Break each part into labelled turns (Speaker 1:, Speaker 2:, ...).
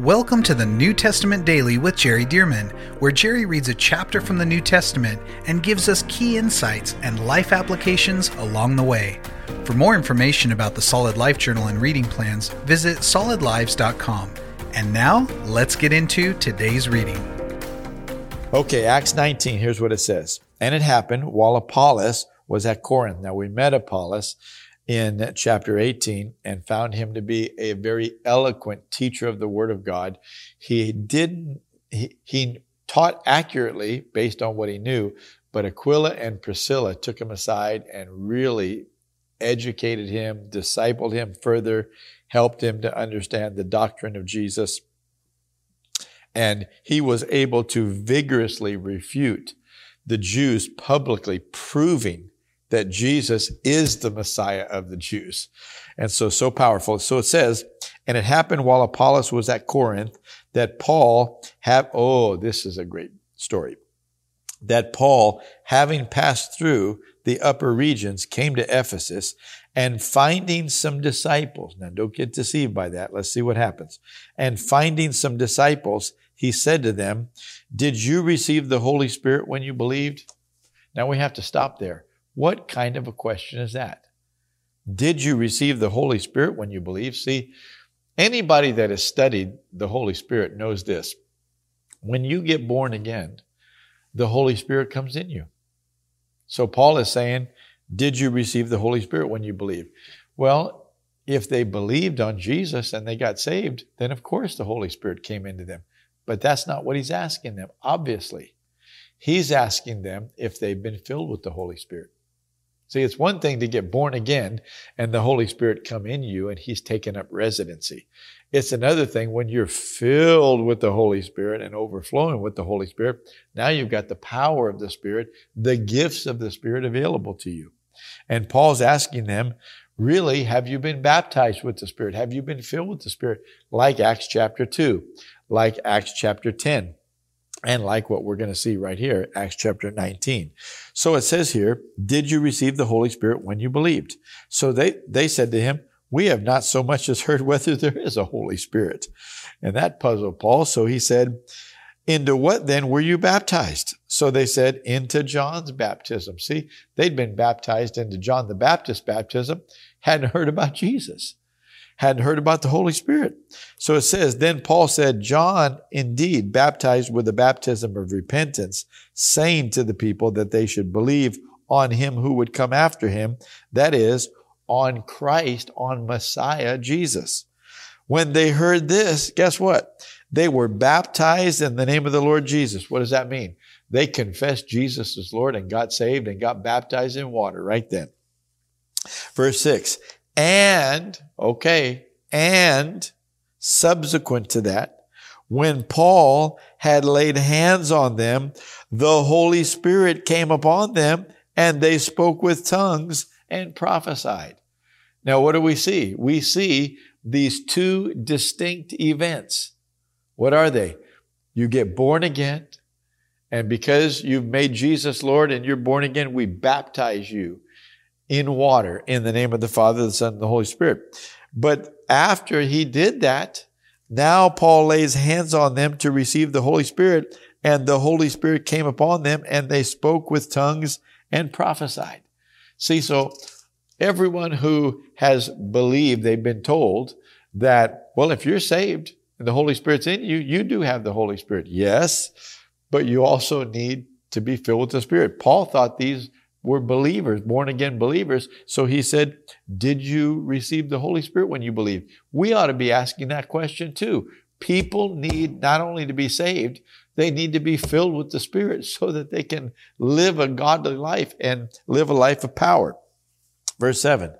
Speaker 1: Welcome to the New Testament Daily with Jerry Dirmann, where Jerry reads a chapter from the New Testament and gives us key insights and life applications along the way. For more information about the Solid Life Journal and reading plans, visit solidlives.com. And now, let's get into today's reading.
Speaker 2: Okay, Acts 19, here's what it says. And it happened while Apollos was at Corinth. Now we met Apollos in chapter 18 and found him to be a very eloquent teacher of the word of God. He didn't, he, he taught accurately based on what he knew, but Aquila and Priscilla took him aside and really educated him, discipled him further, helped him to understand the doctrine of Jesus. And he was able to vigorously refute the Jews publicly, proving that Jesus is the Messiah of the Jews. And so, so powerful. So it says, and it happened while Apollos was at Corinth that Paul have, oh, this is a great story. That Paul, having passed through the upper regions, came to Ephesus and finding some disciples. Now don't get deceived by that. Let's see what happens. And finding some disciples, he said to them, did you receive the Holy Spirit when you believed? Now we have to stop there. What kind of a question is that? Did you receive the Holy Spirit when you believe? See, anybody that has studied the Holy Spirit knows this. When you get born again, the Holy Spirit comes in you. So Paul is saying, did you receive the Holy Spirit when you believed? Well, if they believed on Jesus and they got saved, then of course the Holy Spirit came into them. But that's not what he's asking them, obviously. He's asking them if they've been filled with the Holy Spirit. See, it's one thing to get born again and the Holy Spirit come in you and He's taken up residency. It's another thing when you're filled with the Holy Spirit and overflowing with the Holy Spirit. Now you've got the power of the Spirit, the gifts of the Spirit available to you. And Paul's asking them, really, have you been baptized with the Spirit? Have you been filled with the Spirit? Like Acts chapter 2, like Acts chapter 10 and like what we're going to see right here, Acts chapter 19. So it says here, did you receive the Holy Spirit when you believed? So they, they said to him, we have not so much as heard whether there is a Holy Spirit. And that puzzled Paul. So he said, into what then were you baptized? So they said, into John's baptism. See, they'd been baptized into John the Baptist baptism, hadn't heard about Jesus hadn't heard about the Holy Spirit. So it says, then Paul said, John indeed baptized with the baptism of repentance, saying to the people that they should believe on him who would come after him, that is, on Christ, on Messiah Jesus. When they heard this, guess what? They were baptized in the name of the Lord Jesus. What does that mean? They confessed Jesus as Lord and got saved and got baptized in water right then. Verse 6 and, okay, and subsequent to that, when Paul had laid hands on them, the Holy Spirit came upon them and they spoke with tongues and prophesied. Now, what do we see? We see these two distinct events. What are they? You get born again, and because you've made Jesus Lord and you're born again, we baptize you in water in the name of the Father, the Son, and the Holy Spirit. But after he did that, now Paul lays hands on them to receive the Holy Spirit, and the Holy Spirit came upon them, and they spoke with tongues and prophesied. See, so everyone who has believed, they've been told that, well, if you're saved and the Holy Spirit's in you, you do have the Holy Spirit. Yes, but you also need to be filled with the Spirit. Paul thought these were believers, born again believers. So he said, Did you receive the Holy Spirit when you believed? We ought to be asking that question too. People need not only to be saved, they need to be filled with the Spirit so that they can live a godly life and live a life of power. Verse 7.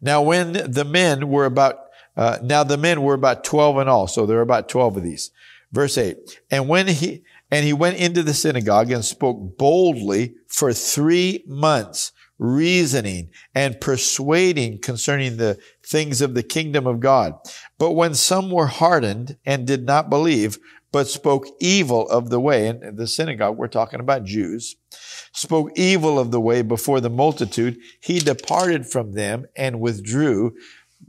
Speaker 2: Now, when the men were about, uh, now the men were about 12 in all, so there are about 12 of these. Verse 8. And when he, and he went into the synagogue and spoke boldly for three months, reasoning and persuading concerning the things of the kingdom of God. But when some were hardened and did not believe, but spoke evil of the way, and the synagogue, we're talking about Jews, spoke evil of the way before the multitude, he departed from them and withdrew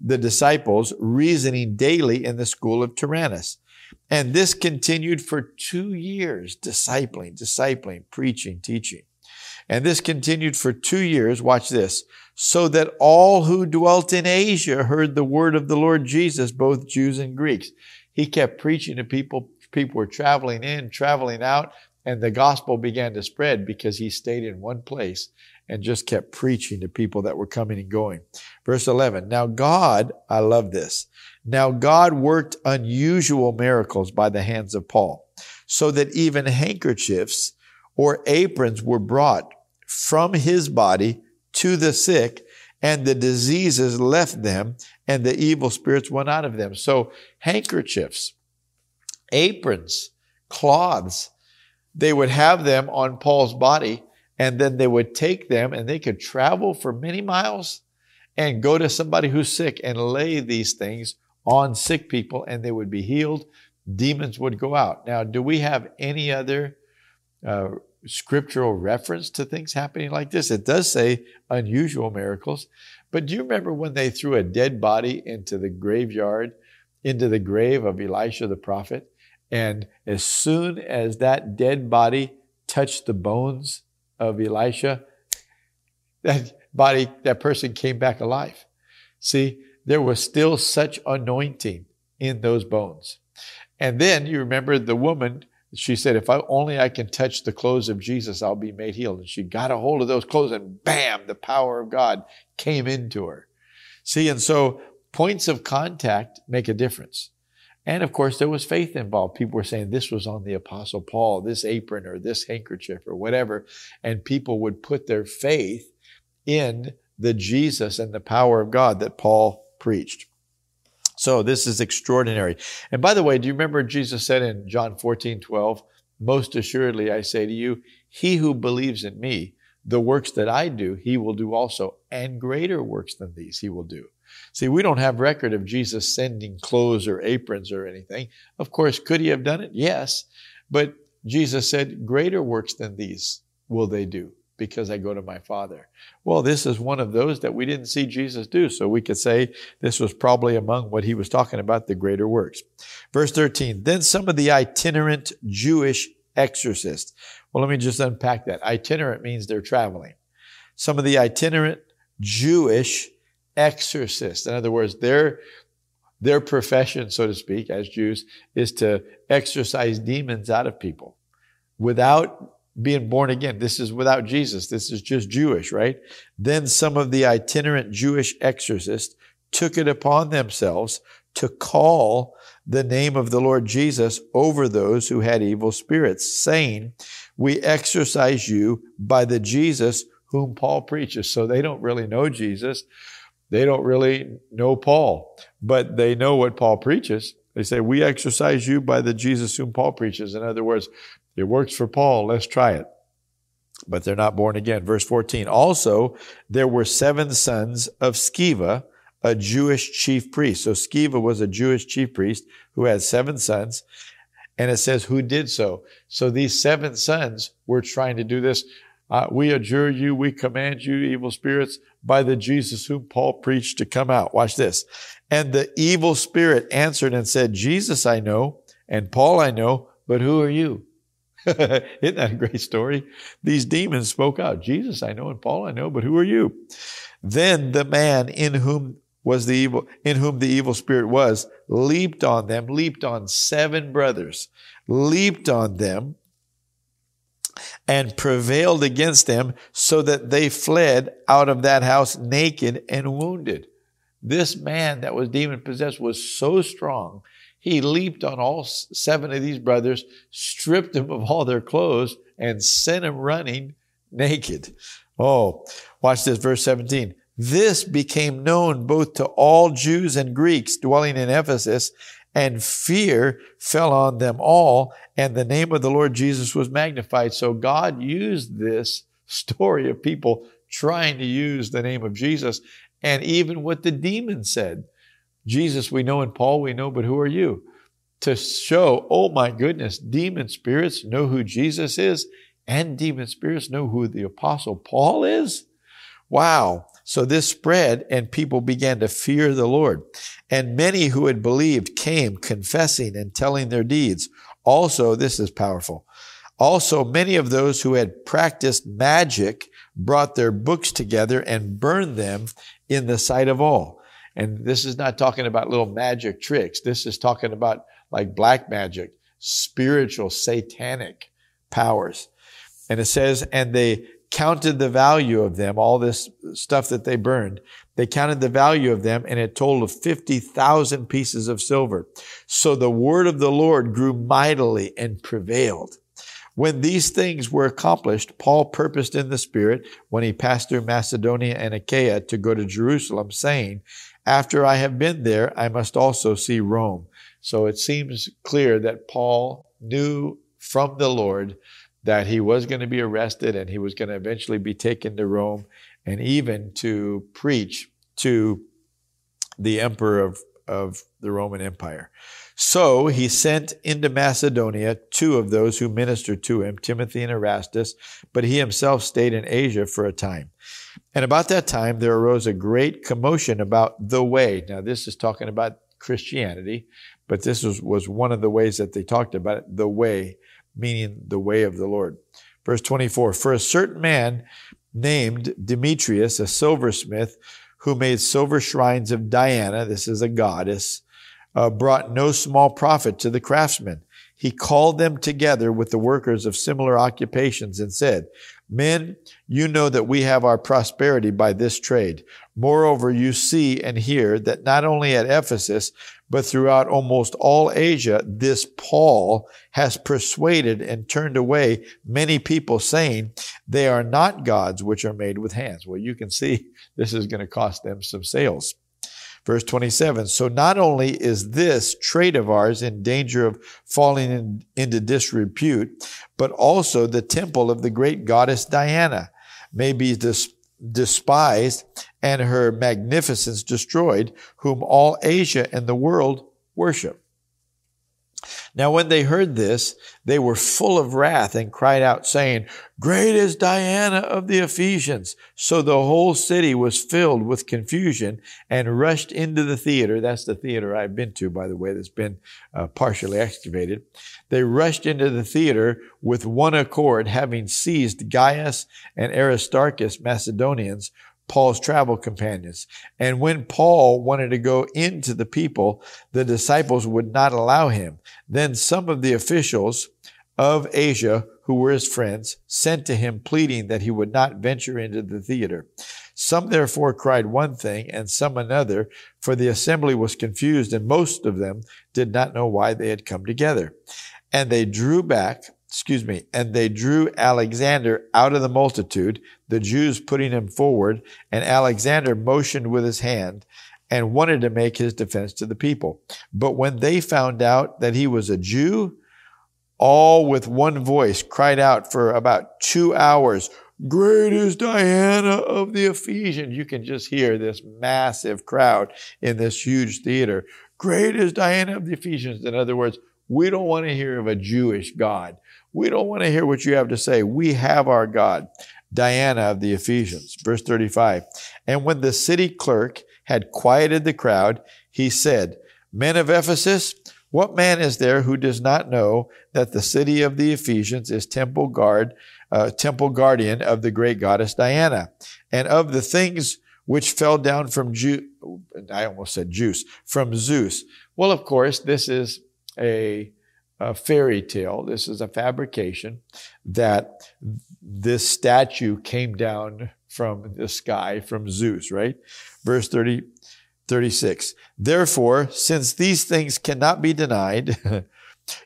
Speaker 2: the disciples, reasoning daily in the school of Tyrannus. And this continued for two years, discipling, discipling, preaching, teaching. And this continued for two years. Watch this. So that all who dwelt in Asia heard the word of the Lord Jesus, both Jews and Greeks. He kept preaching to people. People were traveling in, traveling out, and the gospel began to spread because he stayed in one place and just kept preaching to people that were coming and going. Verse 11. Now God, I love this. Now God worked unusual miracles by the hands of Paul, so that even handkerchiefs or aprons were brought from his body to the sick, and the diseases left them, and the evil spirits went out of them. So handkerchiefs, aprons, cloths, they would have them on Paul's body, and then they would take them and they could travel for many miles and go to somebody who's sick and lay these things on sick people and they would be healed. Demons would go out. Now, do we have any other uh, scriptural reference to things happening like this? It does say unusual miracles. But do you remember when they threw a dead body into the graveyard, into the grave of Elisha the prophet? And as soon as that dead body touched the bones of Elisha, that body, that person came back alive. See, there was still such anointing in those bones. And then you remember the woman, she said, If I only I can touch the clothes of Jesus, I'll be made healed. And she got a hold of those clothes and bam, the power of God came into her. See, and so points of contact make a difference. And of course, there was faith involved. People were saying this was on the Apostle Paul, this apron or this handkerchief or whatever. And people would put their faith in the Jesus and the power of God that Paul preached. So this is extraordinary. And by the way, do you remember Jesus said in John 14, 12, most assuredly I say to you, he who believes in me, the works that I do, he will do also, and greater works than these he will do. See, we don't have record of Jesus sending clothes or aprons or anything. Of course, could he have done it? Yes. But Jesus said, greater works than these will they do because I go to my Father. Well, this is one of those that we didn't see Jesus do. So we could say this was probably among what he was talking about, the greater works. Verse 13, then some of the itinerant Jewish exorcists. Well, let me just unpack that. Itinerant means they're traveling. Some of the itinerant Jewish exorcists. In other words, their, their profession, so to speak, as Jews, is to exorcise demons out of people without being born again. This is without Jesus. This is just Jewish, right? Then some of the itinerant Jewish exorcists took it upon themselves to call the name of the Lord Jesus over those who had evil spirits, saying, We exorcise you by the Jesus whom Paul preaches. So they don't really know Jesus. They don't really know Paul, but they know what Paul preaches. They say, We exorcise you by the Jesus whom Paul preaches. In other words, it works for Paul. Let's try it. But they're not born again. Verse 14. Also, there were seven sons of Sceva, a Jewish chief priest. So Sceva was a Jewish chief priest who had seven sons. And it says who did so. So these seven sons were trying to do this. Uh, we adjure you, we command you, evil spirits, by the Jesus whom Paul preached to come out. Watch this. And the evil spirit answered and said, Jesus I know, and Paul I know, but who are you? Isn't that a great story? These demons spoke out, Jesus I know and Paul I know, but who are you? Then the man in whom was the evil, in whom the evil spirit was, leaped on them, leaped on seven brothers, leaped on them and prevailed against them so that they fled out of that house naked and wounded. This man that was demon possessed was so strong he leaped on all seven of these brothers, stripped them of all their clothes, and sent them running naked. Oh, watch this, verse 17. This became known both to all Jews and Greeks dwelling in Ephesus, and fear fell on them all, and the name of the Lord Jesus was magnified. So God used this story of people trying to use the name of Jesus, and even what the demons said. Jesus we know and Paul we know, but who are you? To show, oh my goodness, demon spirits know who Jesus is and demon spirits know who the apostle Paul is. Wow. So this spread and people began to fear the Lord. And many who had believed came confessing and telling their deeds. Also, this is powerful. Also, many of those who had practiced magic brought their books together and burned them in the sight of all. And this is not talking about little magic tricks. This is talking about like black magic, spiritual, satanic powers. And it says, and they counted the value of them, all this stuff that they burned. They counted the value of them and it totaled 50,000 pieces of silver. So the word of the Lord grew mightily and prevailed. When these things were accomplished, Paul purposed in the Spirit, when he passed through Macedonia and Achaia, to go to Jerusalem, saying, After I have been there, I must also see Rome. So it seems clear that Paul knew from the Lord that he was going to be arrested and he was going to eventually be taken to Rome and even to preach to the emperor of, of the Roman Empire. So he sent into Macedonia two of those who ministered to him, Timothy and Erastus, but he himself stayed in Asia for a time. And about that time, there arose a great commotion about the way. Now, this is talking about Christianity, but this was, was one of the ways that they talked about it, the way, meaning the way of the Lord. Verse 24, for a certain man named Demetrius, a silversmith, who made silver shrines of Diana, this is a goddess, uh, brought no small profit to the craftsmen. He called them together with the workers of similar occupations and said, Men, you know that we have our prosperity by this trade. Moreover, you see and hear that not only at Ephesus, but throughout almost all Asia, this Paul has persuaded and turned away many people saying they are not gods which are made with hands. Well, you can see this is going to cost them some sales. Verse 27. So not only is this trade of ours in danger of falling in, into disrepute, but also the temple of the great goddess Diana may be dis- despised and her magnificence destroyed, whom all Asia and the world worship. Now, when they heard this, they were full of wrath and cried out, saying, Great is Diana of the Ephesians. So the whole city was filled with confusion and rushed into the theater. That's the theater I've been to, by the way, that's been uh, partially excavated. They rushed into the theater with one accord, having seized Gaius and Aristarchus, Macedonians, Paul's travel companions. And when Paul wanted to go into the people, the disciples would not allow him. Then some of the officials of Asia, who were his friends, sent to him pleading that he would not venture into the theater. Some therefore cried one thing and some another, for the assembly was confused and most of them did not know why they had come together. And they drew back excuse me, and they drew Alexander out of the multitude, the Jews putting him forward, and Alexander motioned with his hand and wanted to make his defense to the people. But when they found out that he was a Jew, all with one voice cried out for about two hours, Great is Diana of the Ephesians. You can just hear this massive crowd in this huge theater. Great is Diana of the Ephesians. In other words, we don't want to hear of a Jewish God. We don't want to hear what you have to say. We have our God. Diana of the Ephesians. Verse 35. And when the city clerk had quieted the crowd, he said, Men of Ephesus, what man is there who does not know that the city of the Ephesians is temple guard, uh, temple guardian of the great goddess Diana, and of the things which fell down from Ju- I almost said Zeus, from Zeus. Well, of course, this is a a fairy tale. This is a fabrication that this statue came down from the sky from Zeus, right? Verse 30, 36. Therefore, since these things cannot be denied,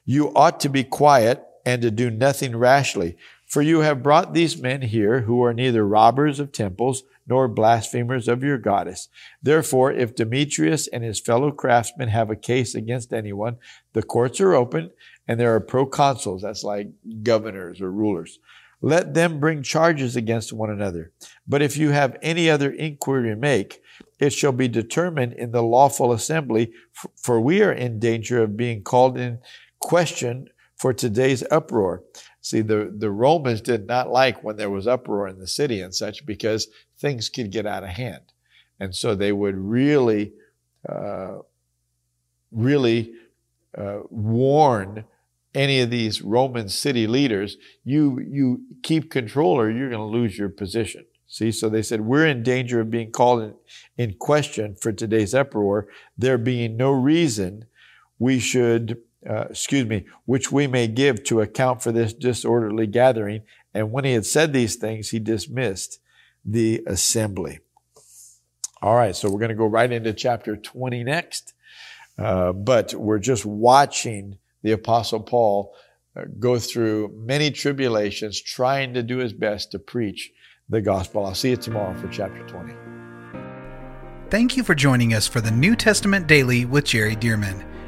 Speaker 2: you ought to be quiet and to do nothing rashly. For you have brought these men here who are neither robbers of temples nor blasphemers of your goddess. Therefore, if Demetrius and his fellow craftsmen have a case against anyone, the courts are open and there are proconsuls, that's like governors or rulers. Let them bring charges against one another. But if you have any other inquiry to make, it shall be determined in the lawful assembly, for we are in danger of being called in question for today's uproar. See, the, the Romans did not like when there was uproar in the city and such because things could get out of hand. And so they would really, uh, really uh, warn any of these Roman city leaders, you, you keep control or you're going to lose your position. See, so they said, we're in danger of being called in, in question for today's uproar, there being no reason we should, uh, excuse me, which we may give to account for this disorderly gathering. And when he had said these things, he dismissed the assembly. All right, so we're going to go right into chapter 20 next. Uh, but we're just watching the Apostle Paul uh, go through many tribulations, trying to do his best to preach the gospel. I'll see you tomorrow for chapter 20.
Speaker 1: Thank you for joining us for the New Testament Daily with Jerry Dirmann.